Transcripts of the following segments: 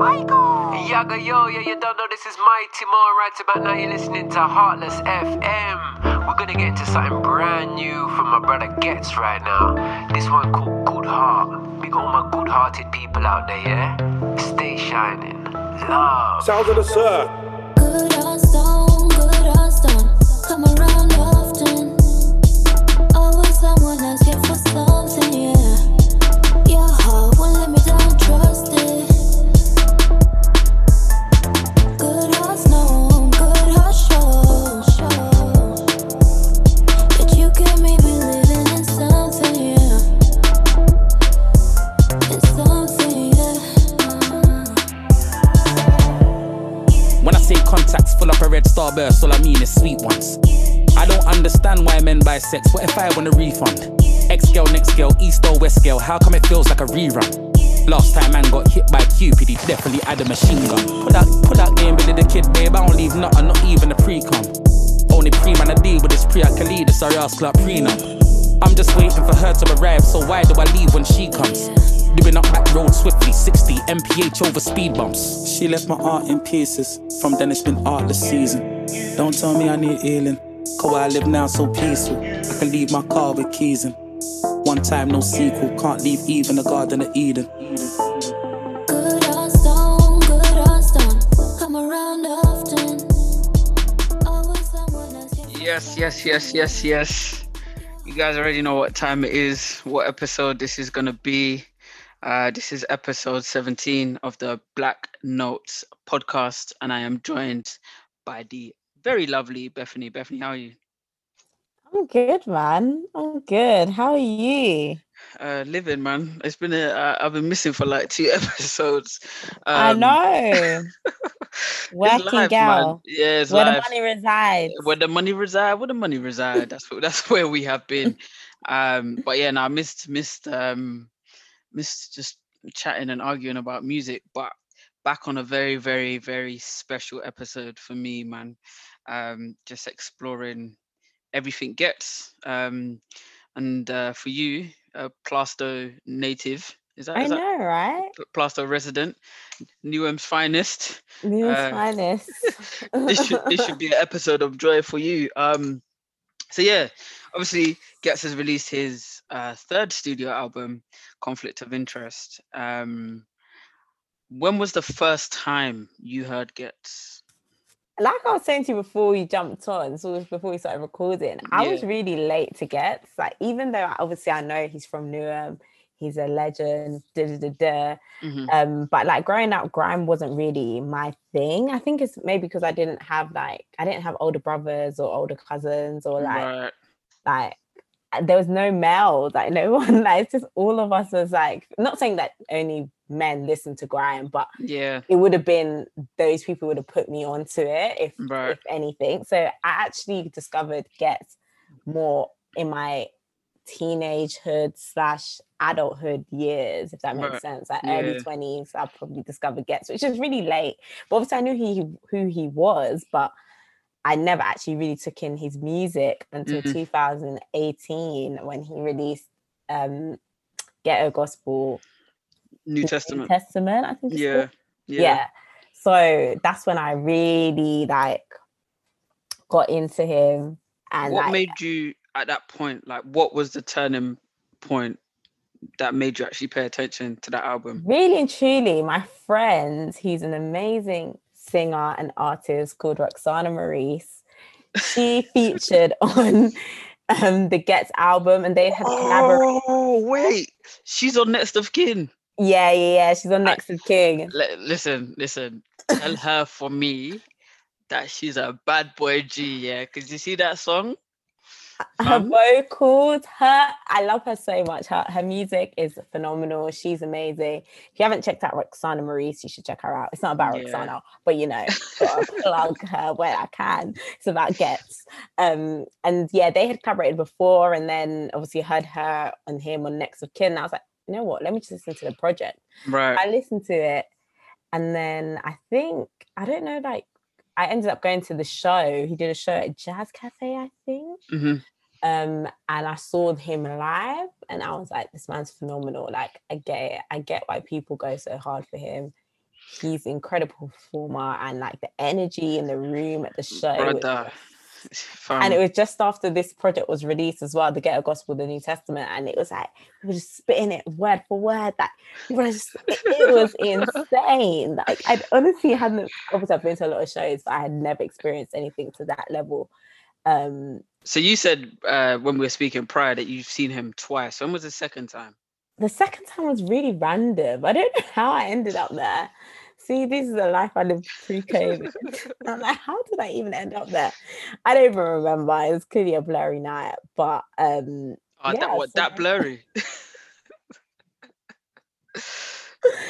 Yaga yo, yeah, you don't know this is Mighty More. Right about now, you're listening to Heartless FM. We're gonna get into something brand new from my brother Ghetts right now. This one called Good Heart. We got all my good hearted people out there, yeah? Stay shining. Love. Sounds of the Sir. Good or stone, good or stone, come around often. Always someone else here for something, starburst, all I mean is sweet ones. I don't understand why men buy sex. What if I want a refund? X girl, next girl, east or west girl. How come it feels like a rerun? Last time man got hit by Cupid, he definitely had a machine gun. Put that, put that game Billy the kid, babe. I don't leave nothing, not even a pre-com. Only pre man I deal with is pre lead sorry ass club prenup. I'm just waiting for her to arrive, so why do I leave when she comes? Doing up back road swiftly, 60 mph over speed bumps. She left my art in pieces. From then it's been artless season. Don't tell me I need healing. Cause where I live now so peaceful. I can leave my car with keys in. One time no sequel, can't leave even the Garden of Eden. Good or stone, good or stone, come around often. Always someone else. Yes, yes, yes, yes, yes. You guys already know what time it is, what episode this is going to be. Uh, this is episode 17 of the Black Notes podcast, and I am joined by the very lovely Bethany. Bethany, how are you? I'm good, man. I'm good. How are you? Uh, living, man. It's been a, uh, I've been missing for like two episodes. I Um, know. it's Working live, man. Yeah, Where live. the money resides. where the money reside where the money reside that's that's where we have been um but yeah no, i missed missed um missed just chatting and arguing about music but back on a very very very special episode for me man um just exploring everything Ghetts um and uh for you a Plaistow native is that, I is that know, right? Pl- Plaistow resident newham's finest News Uh, finest. this should this should be an episode of joy for you. Um, so yeah, obviously Ghetts has released his uh, third studio album, Conflict of Interest. Um, when was the first time you heard Ghetts? Like I was saying to you before we jumped on, so before we started recording, I was really late to Ghetts. Like, even though obviously I know he's from Newham, he's a legend, da da da da. Mhm. um but like growing up grime wasn't really my thing i think it's maybe because i didn't have like i didn't have older brothers or older cousins or like Right. like there was no male like no one like it's just all of us was like not saying that only men listen to grime but Yeah. it would have been those people would have put me onto it if Right. if anything so i actually discovered get more in my teenagehood slash adulthood years if that makes Right. sense like Yeah. early 20s i probably discovered Ghetts which is really late but obviously i knew he who he was but i never actually really took in his music until Mhm. 2018 when he released um ghetto gospel New New Testament. testament i think Yeah. Yeah. yeah. So that's when I really like got into him and What like, made you at that point? Like, what was the turning point that made you actually pay attention to that album? really and truly my friend, he's an amazing singer and artist called Roxana Maurice. She featured on um the Ghetts album and they had collaborated. Oh wait, she's on Next of Kin. Yeah, yeah, yeah. She's on Next of Kin. Li- listen, listen. Tell her for me that she's a bad boy G, yeah. Cause you see that song? her Um, vocals, her I love her so much. Her her music is phenomenal. She's amazing. If you haven't checked out Roxana Maurice, you should check her out. It's not about Yeah. Roxana, but you know, plug her where I can. It's about Ghetts. Um, and yeah, they had collaborated before, and then obviously heard her and him on Next of Kin. I was like, you know what? Let me just listen to the project. Right. I listened to it, and then I think I don't know, like I ended up going to the show. He did a show at Jazz Cafe, I think hmm um and i saw him live and i was like this man's phenomenal like i get it i get why people go so hard for him he's an incredible performer and like the energy in the room at the show. Brother. And it was just after this project was released as well, the Ghetto Gospel, the New Testament, and it was like we were just spitting it word for word. Like it was, it, it was insane. Like I honestly hadn't. Obviously, I've been to a lot of shows, but I had never experienced anything to that level. Um, So you said uh, when we were speaking prior that you've seen him twice. When was the second time? the second time was really random. I don't know how I ended up there. See, this is a life I lived pre-COVID. I'm like, how did I even end up there? I don't even remember. It was clearly a blurry night, but um, Oh, that Yeah, what so- that blurry.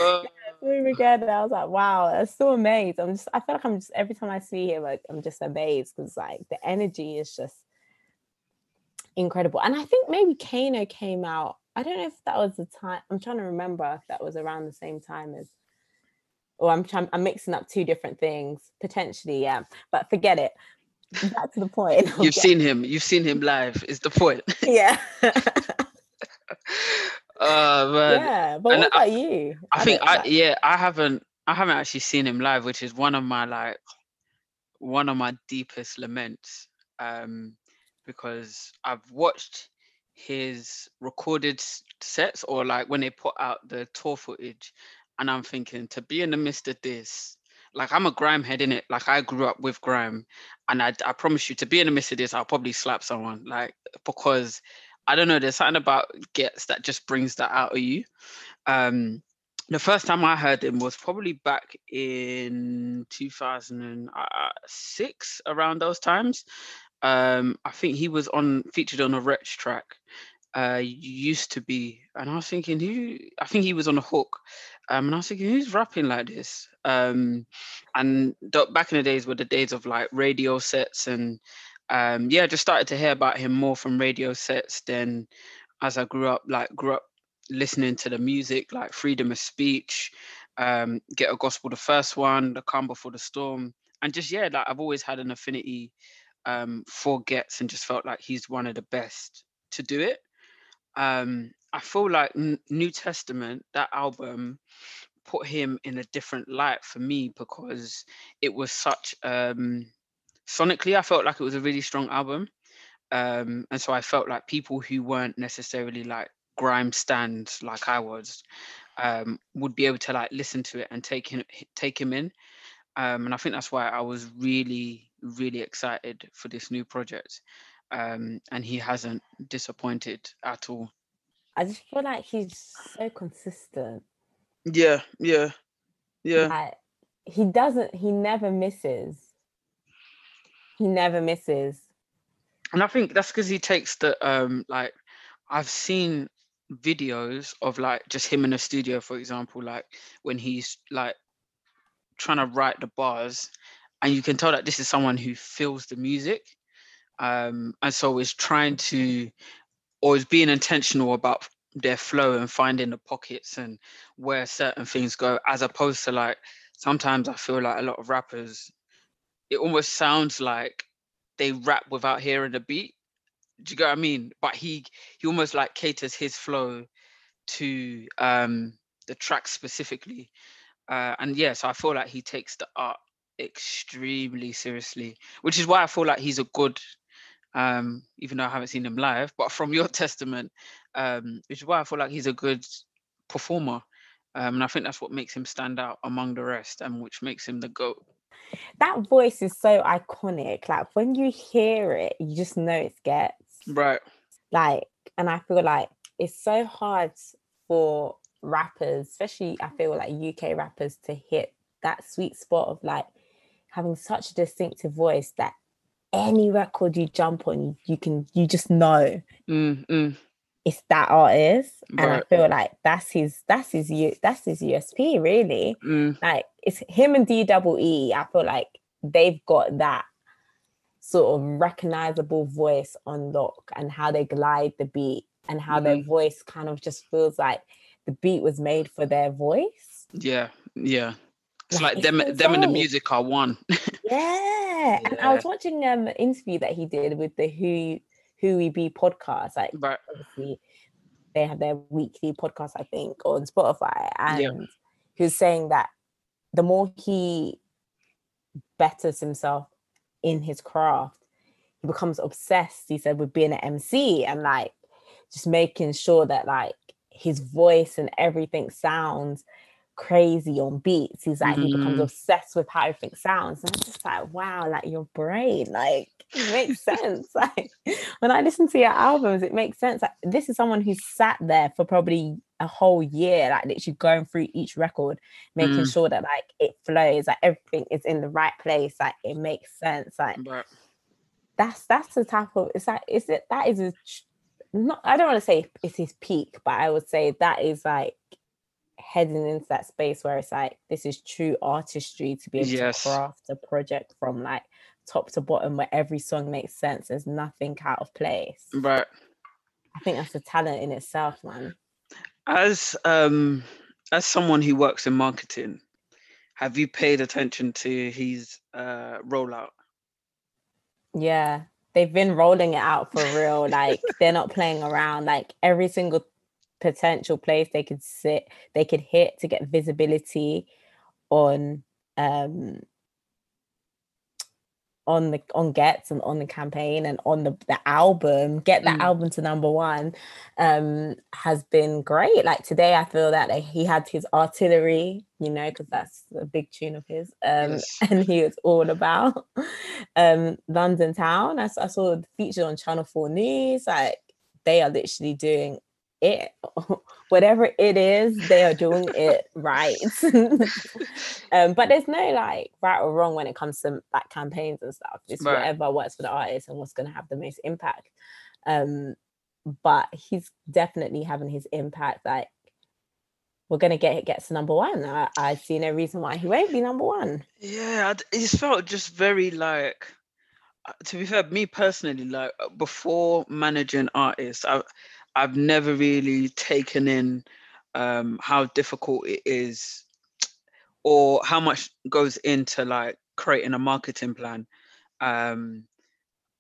Uh, we were good. I was like, wow, I'm so amazed. I'm just, I feel like I'm just every time I see him, like I'm just amazed because like the energy is just incredible. And I think maybe Kano came out. I don't know if that was the time. I'm trying to remember if that was around the same time as. Or I'm trying. I'm mixing up two different things potentially. Yeah, but forget it. Back to the point. you've seen him. You've seen him live. Is the point? yeah. Uh, man. yeah. But and what I- about you? I think I like- yeah I haven't I haven't actually seen him live, which is one of my like one of my deepest laments. Um, because I've watched his recorded sets or like when they put out the tour footage, and I'm thinking to be in the midst of this. Like I'm a grime head in it. Like I grew up with grime, and I, I promise you to be in the midst of this, I'll probably slap someone. Like because I don't know, there's something about Ghetts that just brings that out of you. Um, the first time I heard him was probably back in 2006, around those times. Um, I think he was on featured on a Wretch track. Uh, used to be, and I was thinking, who? I think he was on a hook, um, and I was thinking, who's rapping like this? Um, and th- back in the days were the days of like radio sets, and um, yeah, just started to hear about him more from radio sets. Then, as I grew up, like grew up listening to the music like freedom of speech um Ghetto Gospel the first one the calm before the storm and just yeah like i've always had an affinity um for Ghetts and just felt like he's one of the best to do it um i feel like new testament that album put him in a different light for me because it was such um sonically i felt like it was a really strong album um and so i felt like people who weren't necessarily like grime stands like I was, um, would be able to like listen to it and take him take him in. Um, and I think that's why I was really really excited for this new project. Um, and he hasn't disappointed at all. I just feel like he's so consistent. Yeah, yeah, yeah. Like he doesn't, he never misses. He never misses. And I think that's because he takes the um like I've seen videos of like just him in the studio, for example, like when he's like trying to write the bars, and you can tell that this is someone who feels the music, um, and so is trying to or being intentional about their flow and finding the pockets and where certain things go, as opposed to like sometimes I feel like a lot of rappers, it almost sounds like they rap without hearing the beat. Do you get what I mean? But he he almost like caters his flow to um the track specifically. Uh and yeah, so I feel like he takes the art extremely seriously, which is why I feel like he's a good um even though I haven't seen him live, but from your testament, um, which is why I feel like he's a good performer. Um, and I think that's what makes him stand out among the rest and which makes him the GOAT. That voice is so iconic. Like when you hear it, you just know it's Ghetts. Right. Like, and I feel like it's so hard for rappers, especially I feel like UK rappers, to hit that sweet spot of like having such a distinctive voice that any record you jump on, you can you just know Mm, mm, it's that artist. And I feel like that's his that's his that's his USP really. mm. Like it's him and D double E. I feel like they've got that sort of recognizable voice on lock and how they glide the beat and how their voice kind of just feels like the beat was made for their voice. Yeah, yeah. It's Like, like it's them them and the music are one. Yeah. And I was watching um an interview that he did with the Who Who We Be podcast. Like right. obviously they have their weekly podcast, I think, on Spotify. And Yeah. he was saying that the more he betters himself in his craft, he becomes obsessed, he said, with being an MC and like just making sure that like his voice and everything sounds crazy on beats. He's like, he becomes Mhm. obsessed with how everything sounds. And I'm just like, wow, like your brain, like it makes sense. Like when I listen to your albums, it makes sense. Like this is someone who sat there for probably a whole year, like literally going through each record, making Mm. sure that like it flows, like everything is in the right place, like it makes sense. Like Right. that's that's the type of it's like is it that is a not I don't want to say it's his peak, but I would say that is like heading into that space where it's like this is true artistry to be able Yes. to craft a project from like top to bottom where every song makes sense. There's nothing out of place. Right. I think that's a talent in itself, man. As um as someone who works in marketing, have you paid attention to his uh rollout? Yeah. They've been rolling it out for real. Like they're not playing around. Like every single potential place they could sit, they could hit to get visibility on um on the on Ghetts and on the campaign and on the, the album get that Mm. album to number one um has been great like today i feel that like, he had his artillery you know because that's a big tune of his um Yes. and he was all about um london town I saw the feature on channel 4 news like they are literally doing it whatever it is they are doing it right um but there's no like right or wrong when it comes to like campaigns and stuff it's Right. whatever works for the artist and what's going to have the most impact um but he's definitely having his impact like we're gonna get it Ghetts to number one I, I see no reason why he won't be number one Yeah, I it felt just very like. uh, To be fair, me personally, like uh, before managing artists, I've I've never really taken in um, how difficult it is, or how much goes into like creating a marketing plan. Um,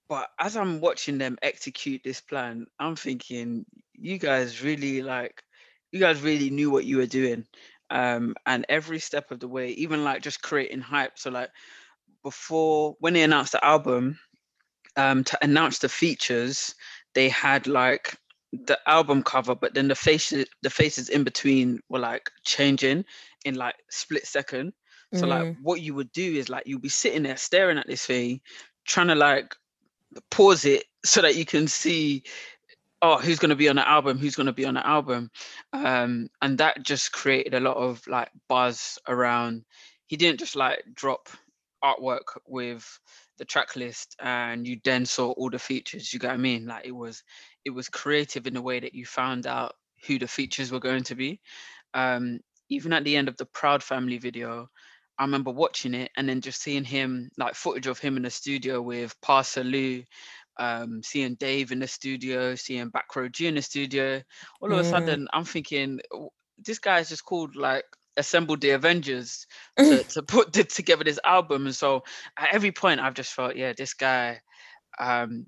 but as I'm watching them execute this plan, I'm thinking, you guys really like, you guys really knew what you were doing. Um, and every step of the way, even like just creating hype. So like before when they announced the album, um, to announce the features, they had like the album cover, but then the faces, the faces in between were like changing in like split second. So like what you would do is like you'll be sitting there staring at this thing, trying to like pause it so that you can see oh who's going to be on the album who's going to be on the album. Um and that just created a lot of like buzz around. He didn't just like drop artwork with the track list and you then saw all the features you get what i mean? Like it was it was creative in the way that you found out who the features were going to be um even at the end of the proud family video I remember watching it and then just seeing him, like footage of him in the studio with Pa Salieu, um, seeing Dave in the studio, seeing BackRoad Gee in the studio. All of a Mm. sudden, I'm thinking, "W- this guy's just called like assembled the Avengers to, to put t- together this album. And so at every point, I've just felt, yeah, this guy. Um,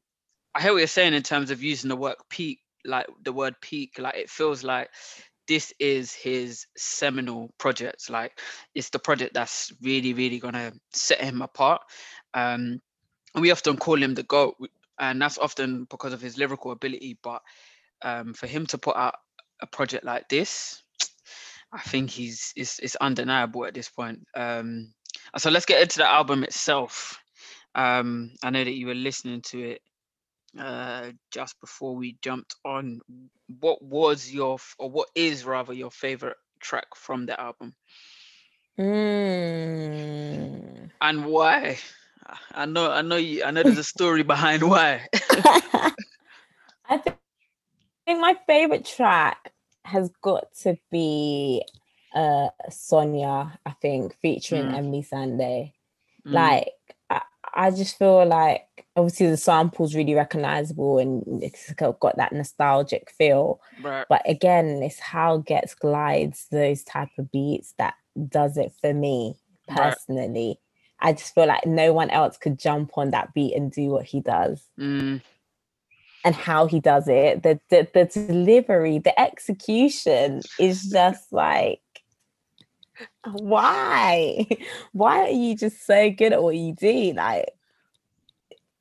I hear what you're saying in terms of using the word peak, like the word peak. Like it feels like this is his seminal project. Like it's the project that's really, really gonna set him apart. Um, and we often call him the goat, and that's often because of his lyrical ability. But um, for him to put out a project like this, I think he's it's, it's undeniable at this point. Um, so let's get into the album itself. Um, I know that you were listening to it uh, just before we jumped on. What was your or what is rather your favorite track from the album, Mm. and why? I know, I know, you, I know. There's a story behind why. I thi- think my favorite track has got to be uh Sonia, I think, featuring Mm. Emeli Sandé. Mm, Like I, just feel like obviously the sample's really recognizable and it's got that nostalgic feel. right, But again, it's how Ghetts glides those type of beats that does it for me Right. personally. I just feel like no one else could jump on that beat and do what he does mm, and how he does it. The the, the delivery, the execution is just like Why? Why are you just so good at what you do? Like,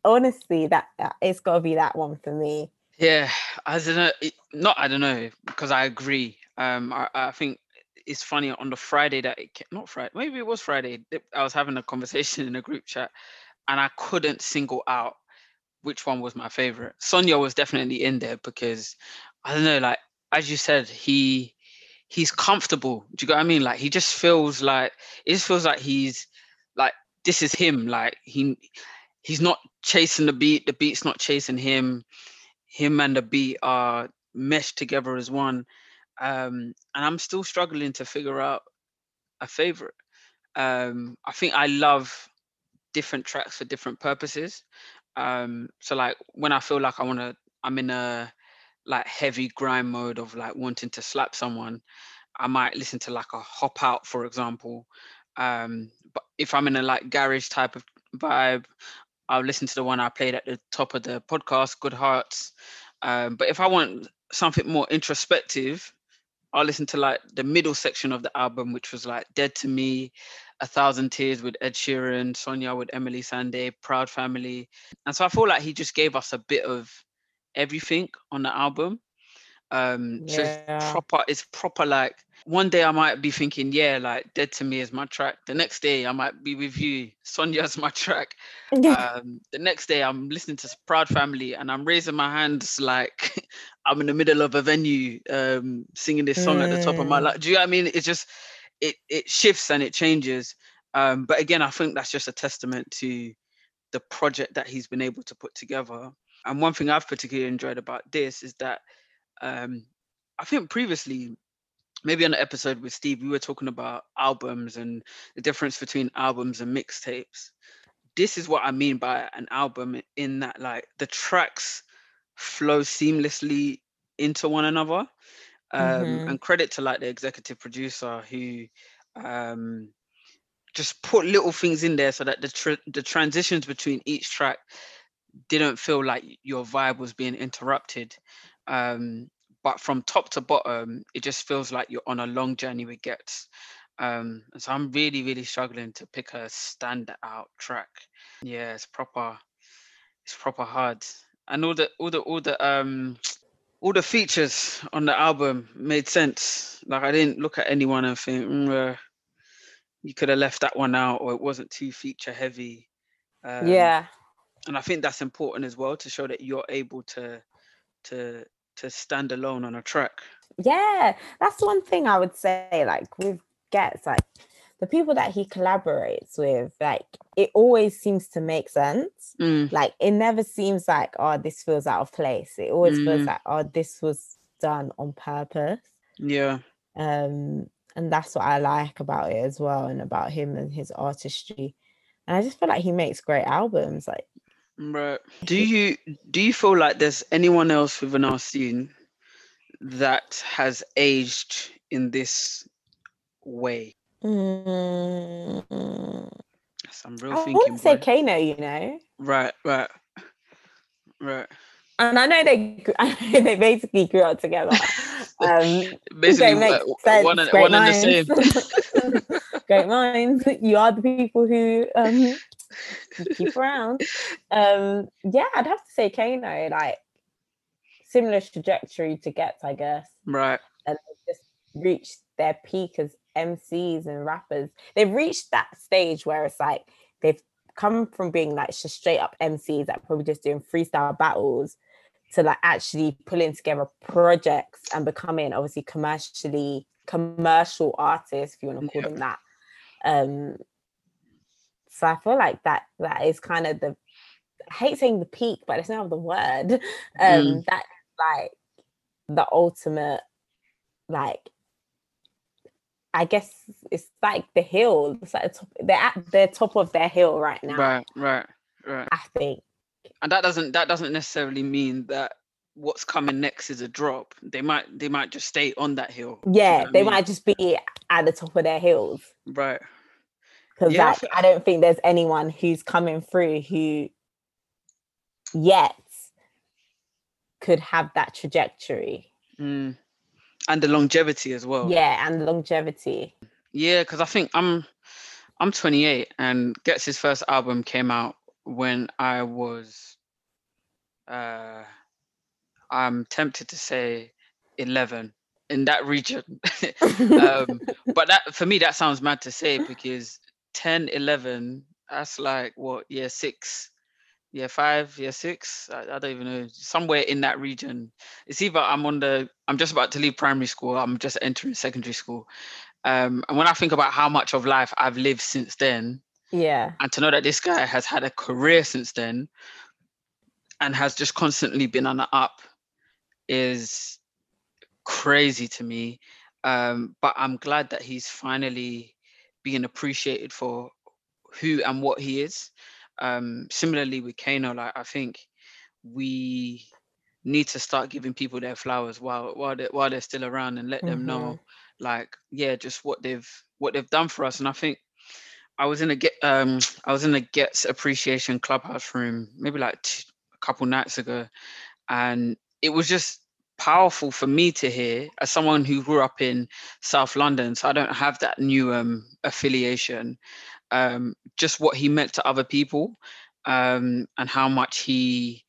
honestly, that it's got to be that one for me. Yeah, I don't know. Not I don't know because I agree. Um, I, I think it's funny on the Friday that it not Friday, maybe it was Friday. I was having a conversation in a group chat, and I couldn't single out which one was my favorite. Sonia was definitely in there because I don't know, like as you said, he he's comfortable. Do you get what I mean? Like he just feels like it just feels like he's like this is him. Like he he's not chasing the beat. The beat's not chasing him. Him and the beat are meshed together as one. Um, and I'm still struggling to figure out a favorite. Um, I think I love different tracks for different purposes. Um, so like when I feel like I want to, I'm in a like heavy grind mode of like wanting to slap someone, I might listen to like a hop out, for example. Um, but if I'm in a like garage type of vibe, I'll listen to the one I played at the top of the podcast, Good Hearts. Um, but if I want something more introspective, I'll listen to like the middle section of the album, which was like Dead to Me, A Thousand Tears with Ed Sheeran, Sonia with Emeli Sandé, Proud Family. And so I feel like he just gave us a bit of everything on the album. Um, so it's proper, it's proper like one day I might be thinking, yeah, like Dead to Me is my track. The next day I might be with you, Sonia's my track. Um, the next day I'm listening to Proud Family and I'm raising my hands like I'm in the middle of a venue um, singing this song at the top of my Mm. life. Do you know what I mean? It's just it it shifts and it changes. Um, but again, I think that's just a testament to the project that he's been able to put together. And one thing I've particularly enjoyed about this is that um, I think previously, maybe on an episode with Steve, we were talking about albums and the difference between albums and mixtapes. This is what I mean by an album in that like the tracks flow seamlessly into one another. Um, Mhm. and credit to like the executive producer who um, just put little things in there so that the tr- the transitions between each track didn't feel like your vibe was being interrupted. Um, but from top to bottom, it just feels like you're on a long journey with Ghetts. Um, so I'm really, really struggling to pick a standout track. Yeah, it's proper, it's proper hard. And all the all the all the um all the features on the album made sense. Like I didn't look at anyone and think, mm, uh, you could have left that one out, or it wasn't too feature heavy. Um, yeah. And I think that's important as well to show that you're able to to to stand alone on a track. Yeah, that's one thing I would say. Like with Ghetts, like the people that he collaborates with, like it always seems to make sense. Mm, Like it never seems like, oh, this feels out of place. It always feels Mm. like, oh, this was done on purpose. yeah, Um, and that's what I like about it as well, and about him and his artistry. And I just feel like he makes great albums. Like right. Do you do you feel like there's anyone else within our scene that has aged in this way? mm, That's I'm real I thinking. wouldn't say boy. Kano, you know. Right, right, right. and I know they I know they basically grew up together. Um, Basically, don't make uh, sense. one and, great one and the same. great minds. You are the people who um, you keep around. Um, yeah, I'd have to say Kano, like similar trajectory to Ghetts, I guess. right. And just reached their peak as MCs and rappers. They've reached that stage where it's like they've come from being like just straight up MCs that probably just doing freestyle battles to like actually pulling together projects and becoming obviously commercially commercial artists, if you want to call Yeah. them that. Um so I feel like that that is kind of the I hate saying the peak, but it's not the word. Um Mm. that like the ultimate like I guess it's like the hill. It's like the top, they're at the top of their hill right now. Right, right, right. I think. And that doesn't that doesn't necessarily mean that what's coming next is a drop. They might they might just stay on that hill. do you know Yeah, I they mean? might just be at the top of their hills Right. Because Yeah, I like I don't think there's anyone who's coming through who yet could have that trajectory. Mm. And the longevity as well. Yeah, and longevity. Yeah, because I think I'm I'm 28 and Ghetts his first album came out when I was uh I'm tempted to say 11 in that region. um, but that for me that sounds mad to say because 10, 11, that's like what year six, year five, year six. I, I don't even know. Somewhere in that region. It's either I'm on the I'm just about to leave primary school, I'm just entering secondary school. Um, and when I think about how much of life I've lived since then, Yeah. and to know that this guy has had a career since then and has just constantly been on the up is crazy to me. Um, but I'm glad that he's finally being appreciated for who and what he is. Um, similarly with Kano, like I think we need to start giving people their flowers while while they while they're still around and let them know like yeah just what they've what they've done for us and i think i was in a get um i was in a Ghetts appreciation clubhouse room maybe like t- a couple nights ago and it was just powerful for me to hear as someone who grew up in south london so i don't have that new um affiliation um just what he meant to other people um and how much he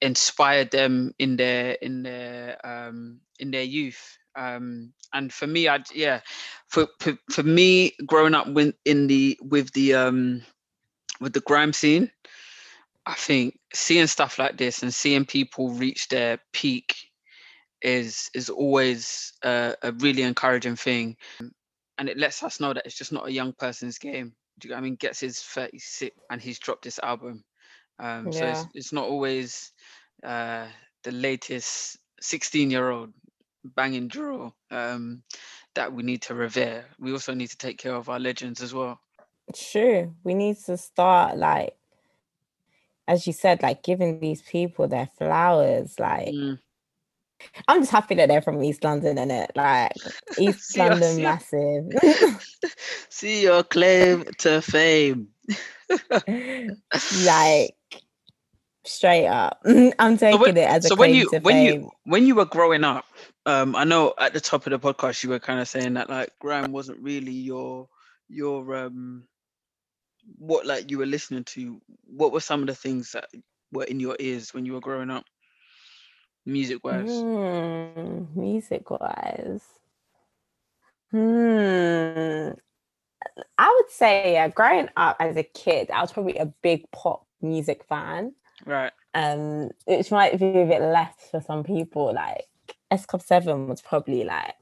inspired them in their in their um in their youth. Um and for me i yeah for, for for me growing up with in the with the um with the grime scene i think seeing stuff like this and seeing people reach their peak is is always a, a really encouraging thing. And it lets us know that it's just not a young person's game. Do you know i mean? Ghetts his 36 and he's dropped this album. Um so it's, it's not always uh the latest 16 year old banging draw um that we need to revere. We also need to take care of our legends as well. True. We need to start like as you said, like giving these people their flowers. Like Mm, I'm just happy that they're from East London and it like East See, London massive. see your claim to fame like straight up. I'm taking when- it as a so when you when fame. you when you were growing up um i know at the top of the podcast you were kind of saying that like Graham wasn't really your your um what like you were listening to what were some of the things that were in your ears when you were growing up music wise Hmm, music wise. Hmm. I would say, yeah, growing up as a kid, I was probably a big pop music fan. right Um, which might be a bit less for some people. Like S Club Seven was probably like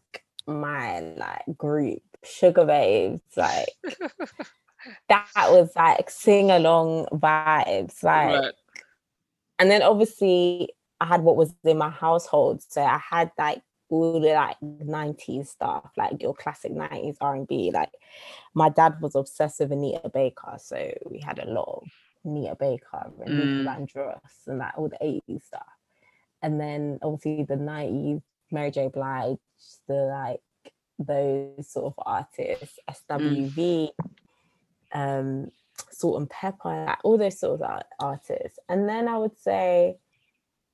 my like group. Sugababes, like that was like sing along vibes. Like right and then obviously I had what was in my household. So I had like all the like 90s stuff, like your classic 90s R&B. Like my dad was obsessed with Anita Baker. So we had a lot of Anita Baker and Mm. Vandross and like all the 80s stuff. And then obviously the 90s, Mary J. Blige, the like those sort of artists, SWV, um, Salt-N-Pepa, all those sort of art- artists. And then I would say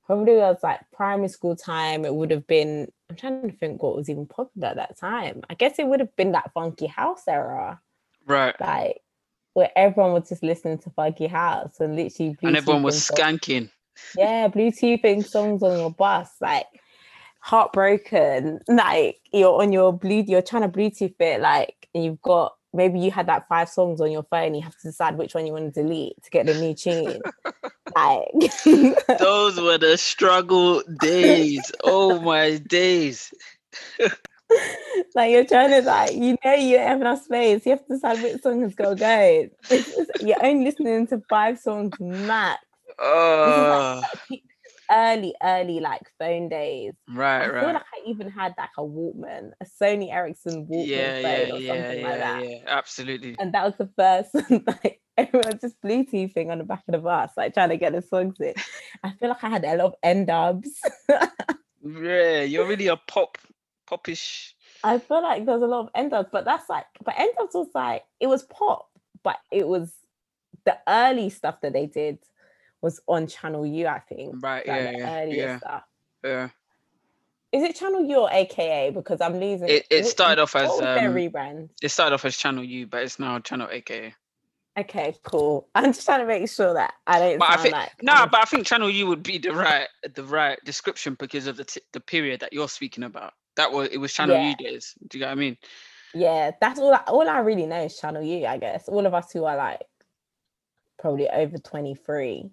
probably was like primary school time, it would have been, I'm trying to think what was even popular at that time. I guess it would have been that funky house era, right. Like where everyone was just listening to funky house and literally and everyone was Bluetoothing songs- skanking. yeah, Bluetoothing songs on your bus, like heartbroken, like you're on your blue, you're trying to Bluetooth it, like and you've got maybe you had like five songs on your phone, you have to decide which one you want to delete to get the new tune. like those were the struggle days oh my days like you're trying to like you know you have enough space, you have to decide which song is gonna go. It's- it's- you're only listening to five songs max. This oh like peak- early, early like phone days. I right I feel like I even had like a Walkman, a Sony Ericsson Walkman yeah phone yeah or yeah something yeah like that. yeah absolutely And that was the first like everyone just Bluetoothing on the back of the bus, like trying to get the songs in. I feel like I had a lot of N-Dubz. yeah you're really a pop popish I feel like there's a lot of dubs, but that's like but dubs was like it was pop, but it was the early stuff that they did was on Channel U, I think. right Like yeah yeah earlier yeah stuff. yeah Is it Channel U or AKA? Because I'm losing. It, it started off as their um, rebrand. it started off as Channel U, but it's now Channel AKA. Okay, cool. I'm just trying to make sure that I don't But I think like no, of- but I think Channel U would be the right the right description because of the t- the period that you're speaking about. That was it was Channel Yeah. U days. Do you get what I mean? yeah, that's all. I, all I really know is Channel U. I guess all of us who are like probably over 23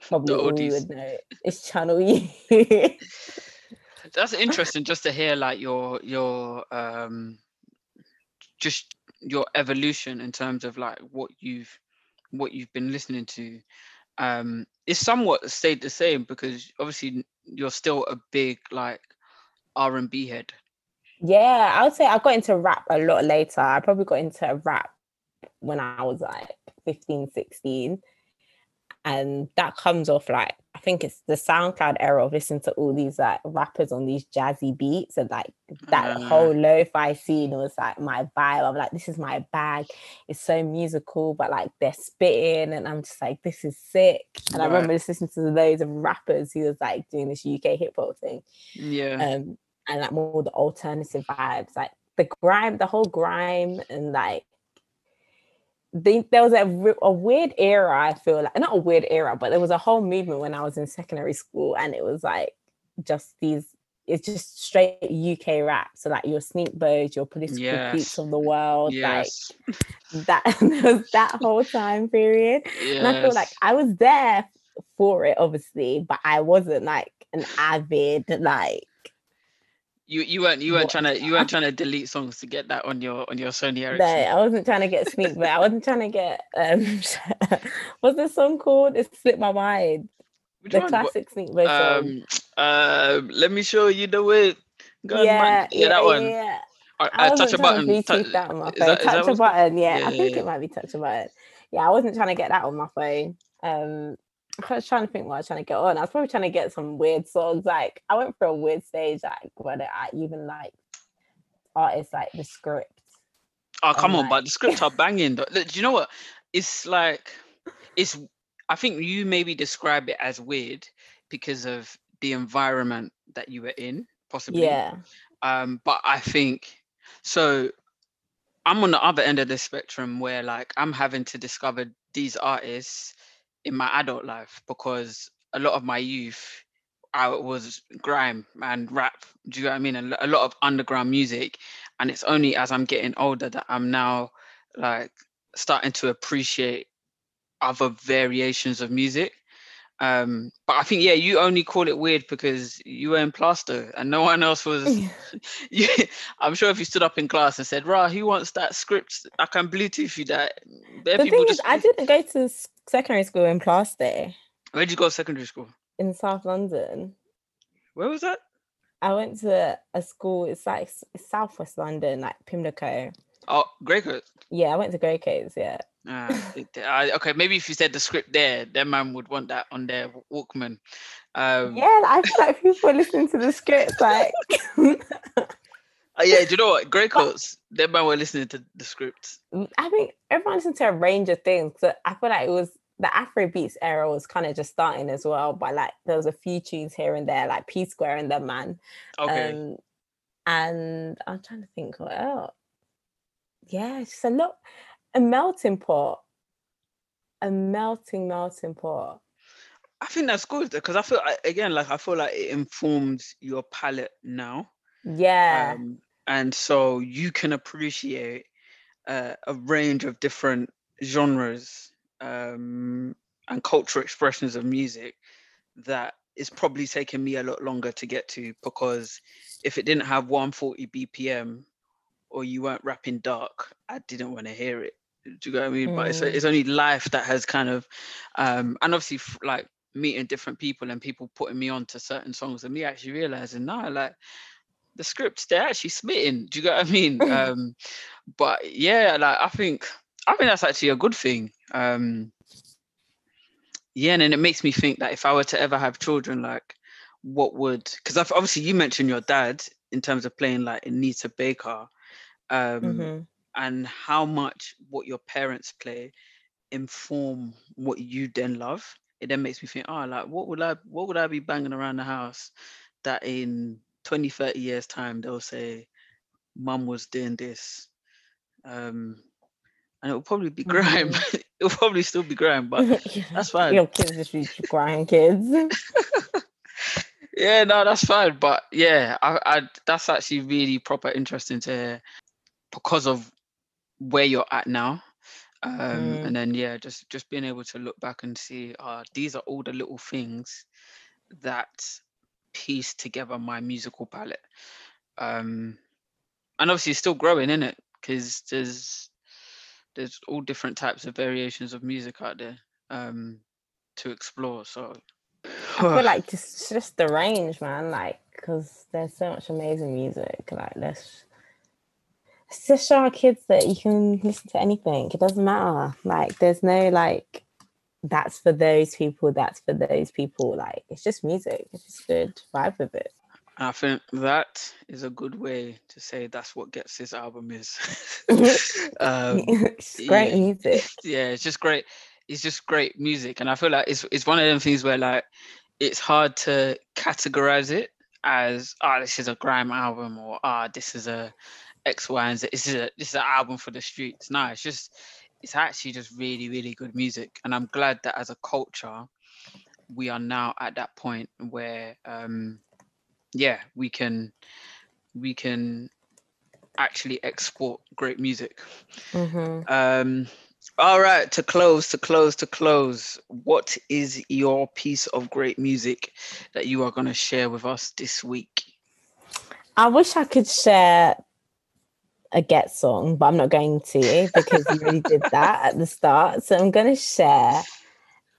probably all you would know is Channel U. That's interesting just to hear like your your um just your evolution in terms of like what you've what you've been listening to. Um it's somewhat stayed the same because obviously you're still a big like R and B head. Yeah, I would say I got into rap a lot later. I probably got into rap when I was like 15, 16. And that comes off like, I think it's the SoundCloud era of listening to all these like rappers on these jazzy beats and like that Ah. whole lo-fi scene was like my vibe. I'm like, this is my bag. It's so musical, but like they're spitting and I'm just like, this is sick. And I remember just listening to loads of rappers who was like doing this UK hip hop thing Yeah. um and like more the alternative vibes like the grime the whole grime and like the, there was a, a weird era i feel like not a weird era but there was a whole movement when i was in secondary school and it was like just these it's just straight uk rap so like your Sneakbos your political Yes. peeps of the world yes. like that was that whole time period yes. and I feel like I was there for it, obviously, but I wasn't like an avid like you you weren't you weren't what- trying to you weren't trying to delete songs to get that on your on your Sony Ericsson. no. I wasn't trying to get sneak, but I wasn't trying to get um what's the song called? It slipped my mind. Which The one? Classic sneak song. Um, um, let me show you the way. Gunman. yeah, yeah, that one. Yeah. Uh, I uh, wasn't touch a button. to Bluetooth tou- that on my phone. that touch a button, yeah. Yeah, I think it might be touch a button. Yeah, I wasn't trying to get that on my phone. Um I was trying to think what I was trying to get on. I was probably trying to get some weird songs. Like I went for a weird stage, like where I even like artists like the script. Oh come on, like- but the scripts are banging. though. Do you know what? It's like it's. I think you maybe describe it as weird because of the environment that you were in, possibly. Yeah. um but i think so i'm on the other end of the spectrum where like i'm having to discover these artists in my adult life because a lot of my youth i was grime and rap do you know what i mean and a lot of underground music and it's only as i'm getting older that i'm now like starting to appreciate other variations of music um but i think yeah you only call it weird because you were in Plaistow and no one else was I'm sure if you stood up in class and said, "Rah, who wants that script? I can Bluetooth you that." Bare the thing is, just. I didn't go to secondary school in Plaistow Where'd you go to secondary school? in South London. Where was that? I went to a school. It's like it's Southwest London, like Pimlico. Oh, Greycoat. Yeah, I went to Grey Coats. Yeah, Ah, I- okay, maybe if you said the script there, then man would want that on their Walkman. Um, yeah. I feel like people listening to the script. Like, oh, yeah, do you know what? Greycoats, them man were listening to the script. I think everyone listened to a range of things. So I feel like it was the Afro beats era was kind of just starting as well. But like, there was a few tunes here and there, like P Square and them man. Okay. Um, and I'm trying to think what else. Yeah, it's just a lot, a melting pot, a melting, melting pot. I think that's good because I feel again like I feel like it informs your palette now. Yeah, um, and so you can appreciate uh, a range of different genres um, and cultural expressions of music that is probably taking me a lot longer to get to because if it didn't have 140 bpm or you weren't rapping dark i didn't want to hear it. Do you know what i mean? But it's, Mm. it's only life that has kind of um and obviously like meeting different people and people putting me on to certain songs and me actually realizing no like the scripts they're actually smitten. Do you get what i mean? Um but yeah like i think i think that's actually a good thing um yeah and then it makes me think that if i were to ever have children like what would because obviously you mentioned your dad in terms of playing like anita baker um mhm. and how much what your parents play inform what you then love it then makes me think oh like what would i what would i be banging around the house that in 20, 30 years time they'll say, "Mum was doing this," um, and it will probably be grime. Mhm. It'll probably still be grime, but that's fine. Your kids just be crying kids. yeah, no, that's fine. But yeah, I, I that's actually really proper interesting to hear because of where you're at now. Um, Mm. and then yeah, just just being able to look back and see, uh, these are all the little things that piece together my musical palette. Um, and obviously it's still growing, in it? Because there's there's all different types of variations of music out there um, to explore. So I feel like just just the range, man. Like, because there's so much amazing music. Like, let's let's just show our kids that you can listen to anything. It doesn't matter. Like, there's no like that's for those people. That's for those people. Like, it's just music. It's just good. Vibe with it. I think that is a good way to say that's what Ghetts this album is. um, it's great yeah. music. yeah, it's just great. It's just great music, and I feel like it's it's one of them things where like it's hard to categorize it as ah this is a grime album or ah this is a X Y and Z. This is a this is an album for the streets. No, it's just it's actually just really really good music, and I'm glad that as a culture we are now at that point where um yeah we can we can actually export great music. Hmm um all right to close to close to close what is your piece of great music that you are going to share with us this week? I wish I could share a Ghetts song, but I'm not going to because you already did that at the start. So I'm going to share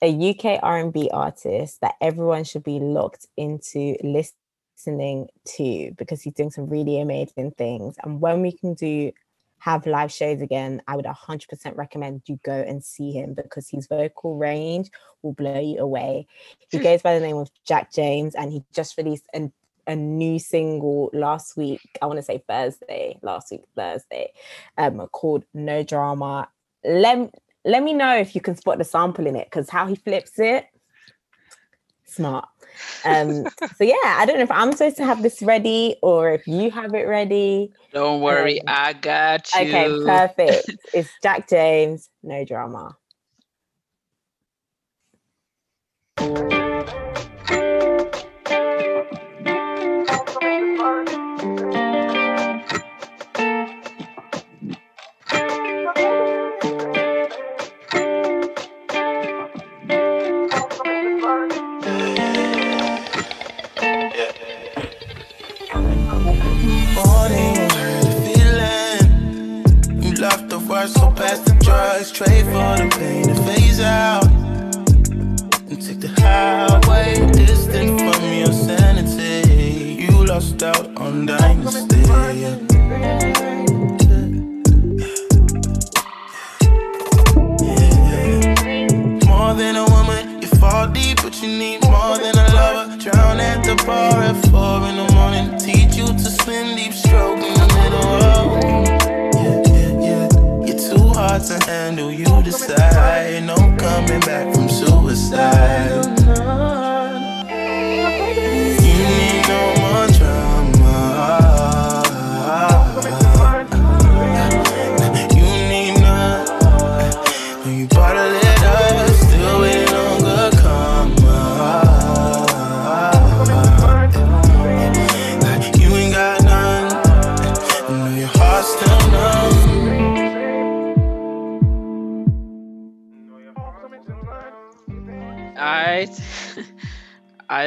a UK R&B artist that everyone should be locked into listening to because he's doing some really amazing things. And when we can do have live shows again, I would 100% recommend you go and see him because his vocal range will blow you away. He goes by the name of Jack James and he just released an a new single last week. I want to say Thursday, last week Thursday, um, called No Drama. Let let me know if you can spot the sample in it because how he flips it, smart. Um, so yeah, I don't know if I'm supposed to have this ready or if you have it ready. don't worry Um, i got you Okay, perfect. it's Jack James, No Drama. Trade for the pain to phase out. And take the highway, distant from your sanity. You lost out on dynasty. Yeah. More than a woman, you fall deep, but you need more than a lover. Drown at the bar at four in the morning. Teach you to swim deep, hard to handle, you decide. No coming back from suicide.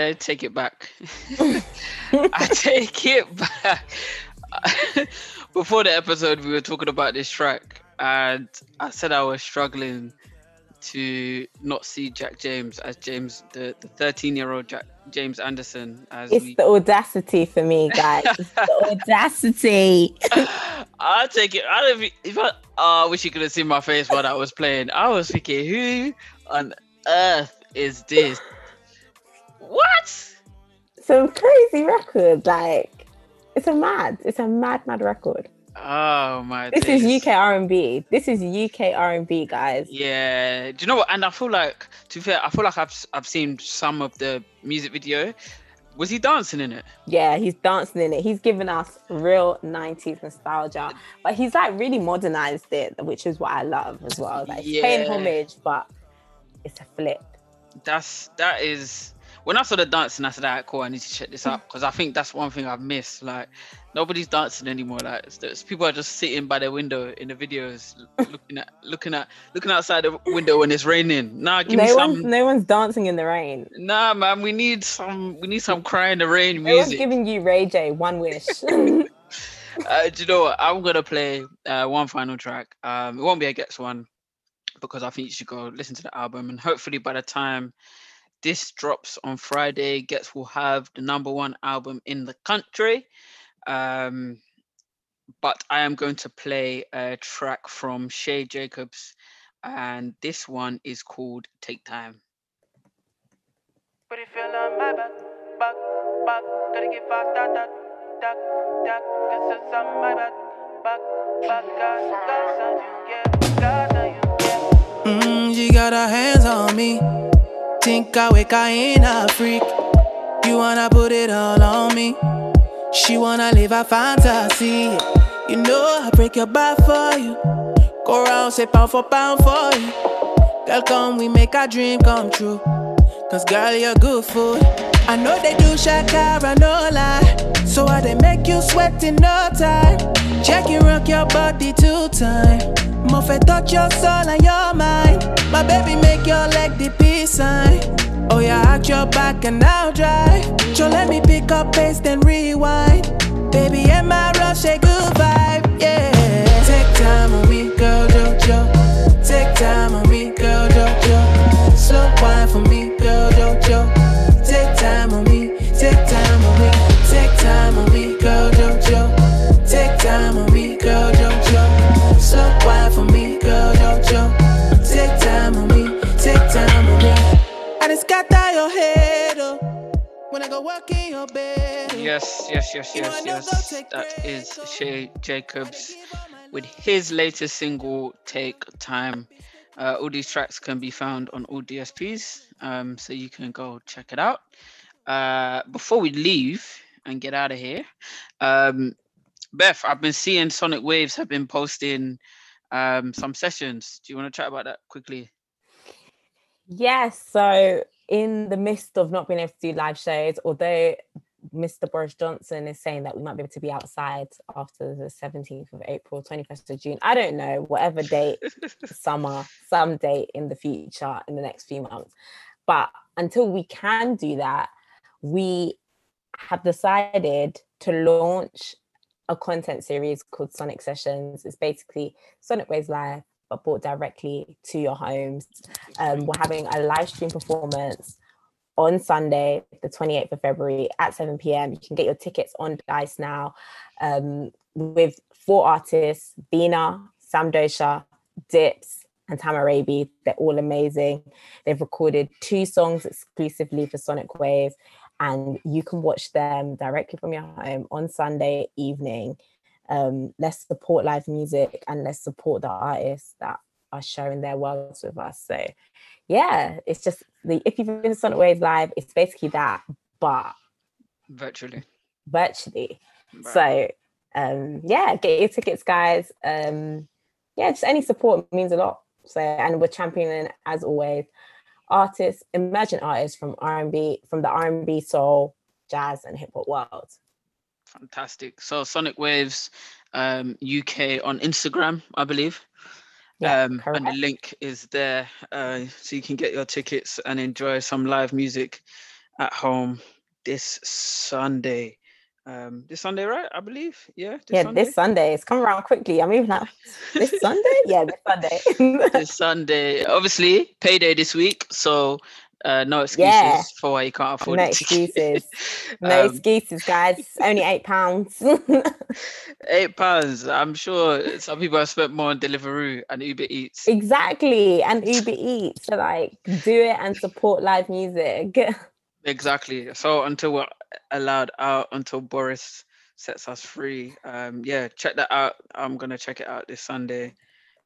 I take it back. I take it back. Before the episode, we were talking about this track, and I said I was struggling to not see Jack James as James, the the 13 year old Jack James Anderson, as It's we. the audacity for me, guys. It's the audacity. I take it. I don't. If I, oh, I wish you could have seen my face while I was playing. I was thinking, who on earth is this? What? Some crazy record. Like, it's a mad, it's a mad, mad record. Oh my! This days. is UK R&B. This is UK R&B, guys. Yeah. Do you know what? And I feel like, to be fair, I feel like I've I've seen some of the music video, Was he dancing in it? Yeah, he's dancing in it. He's given us real 90s nostalgia, but he's like really modernized it, which is what I love as well. Like he's paying homage, but it's a flip. That's that is when I saw the dancing, I said, "Alright, cool. I need to check this out because I think that's one thing I've missed. Like nobody's dancing anymore. Like it's- there's- people are just sitting by their window in the videos, looking at looking at looking outside the window when it's raining. Nah, give me No one's some. no one's dancing in the rain. Nah, man, we need some. We need some cry in the rain No one's music. giving you Ray J one wish. uh, do you know what? I'm gonna play uh, one final track. Um, it won't be a Ghetts one because I think you should go listen to the album, and hopefully by the time this drops on Friday, Ghetts will have the number one album in the country. Um, but I am going to play a track from Shay Jacobs, and this one is called "Take Time." But it feel on my back, back, back. Gotta get fucked that, that, that, that. This is on my back, back, back. Got, got something, yeah, got something, yeah. Mmm, she got her hands on me. Think I wake, I ain't a freak. You wanna put it all on me. She wanna live a fantasy. You know I break your back for you. Go round, say pound for pound for you. Girl, come, we make our dream come true. Cause girl, you're good food. I know they do shakara, no lie. So I they make you sweat in no time. Check you rock your body two time. Muffet touch your soul and your mind. My baby make your leg the peace sign. Oh yeah, act your back and I'll drive. So let me pick up pace then rewind. Baby, in my rush, say good vibe, yeah. When I go walk in your bed. Yes, yes, yes, yes, yes. That is. Shay Jacobs with his latest single, Take Time. Uh, all these tracks can be found on all DSPs, um, so you can go check it out. Uh, before we leave and get out of here, um, Beth, I've been seeing Sonic Waves have been posting um, some sessions. Do you want to chat about that quickly? Yes. So, in the midst of not being able to do live shows, although Mr. Boris Johnson is saying that we might be able to be outside after the 17th of April, 21st of June, I don't know, whatever date, summer, some date in the future, in the next few months. But until we can do that, we have decided to launch a content series called Sonic Sessions. It's basically Sonic Waves Live, but brought directly to your homes. Um, we're having a live stream performance on Sunday, the 28th of February at 7 p.m. You can get your tickets on Dice now um, with four artists Bina, Sam Dosha, Dips, and Tamarabi. They're all amazing. They've recorded two songs exclusively for Sonic Waves, and you can watch them directly from your home on Sunday evening. Um, let's support live music and let's support the artists that are sharing their worlds with us. So, yeah, it's just the if you've been to Sonic Waves Live, it's basically that, but Virtually. virtually. Right. So um yeah, get your tickets, guys. Um yeah, just any support means a lot. So and we're championing as always artists, emerging artists from R&B, from the R&B, soul, jazz, and hip hop world. Fantastic. So Sonic Waves um, UK on Instagram, I believe. Yeah, um, and the link is there, uh, so you can get your tickets and enjoy some live music at home this Sunday. Um, this Sunday, right? I believe. Yeah. This yeah, Sunday? this Sunday. It's coming around quickly. I'm even like, this Sunday? Yeah, this Sunday. this Sunday. Obviously, payday this week, so uh, no excuses Yeah. for why you can't afford no excuses. No Um, excuses, guys. Only eight pounds. Eight pounds. I'm sure some people have spent more on Deliveroo and Uber Eats. exactly. And Uber Eats. So like do it and support live music. Exactly. So until we're allowed out, until Boris sets us free, um, yeah, check that out. I'm gonna check it out this Sunday.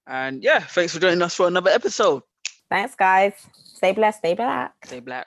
And yeah, thanks for joining us for another episode. Thanks, guys. Stay blessed, stay black. Stay black.